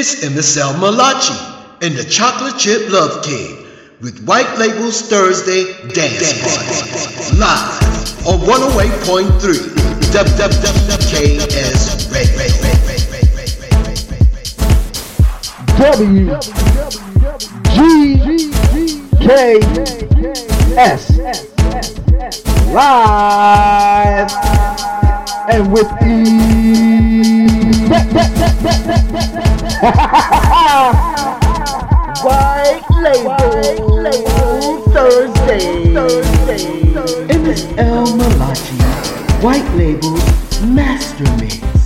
It's MSL Malachi and the Chocolate Chip Love King with White Labels Thursday Dance Party. Live on 108.3 WWKS WGKS live and with White Label Thursday. MSL Malachi, White Label Master Mix.